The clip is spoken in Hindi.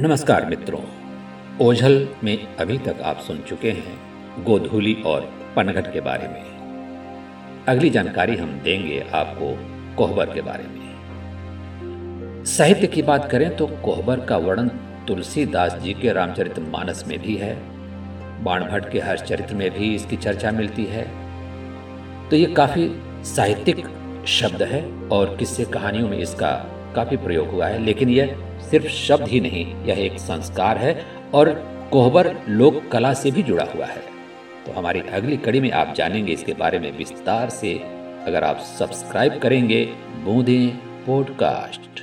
नमस्कार मित्रों। ओझल में अभी तक आप सुन चुके हैं गोधूली और पनघट के बारे में। अगली जानकारी हम देंगे आपको कोहबर के बारे में। साहित्य की बात करें तो कोहबर का वर्णन तुलसीदास जी के रामचरित मानस में भी है। बाणभट्ट के हर चरित्र में भी इसकी चर्चा मिलती है। तो ये काफ़ी साहित्यिक शब्द है और किस्से कहानियों में इसका काफ़ी प्रयोग हुआ है, लेकिन यह सिर्फ़ शब्द ही नहीं, यह एक संस्कार है और कोहबर लोक कला से भी जुड़ा हुआ है। तो हमारी अगली कड़ी में आप जानेंगे इसके बारे में विस्तार से। अगर आप सब्सक्राइब करेंगे, बूंदे पॉडकास्ट।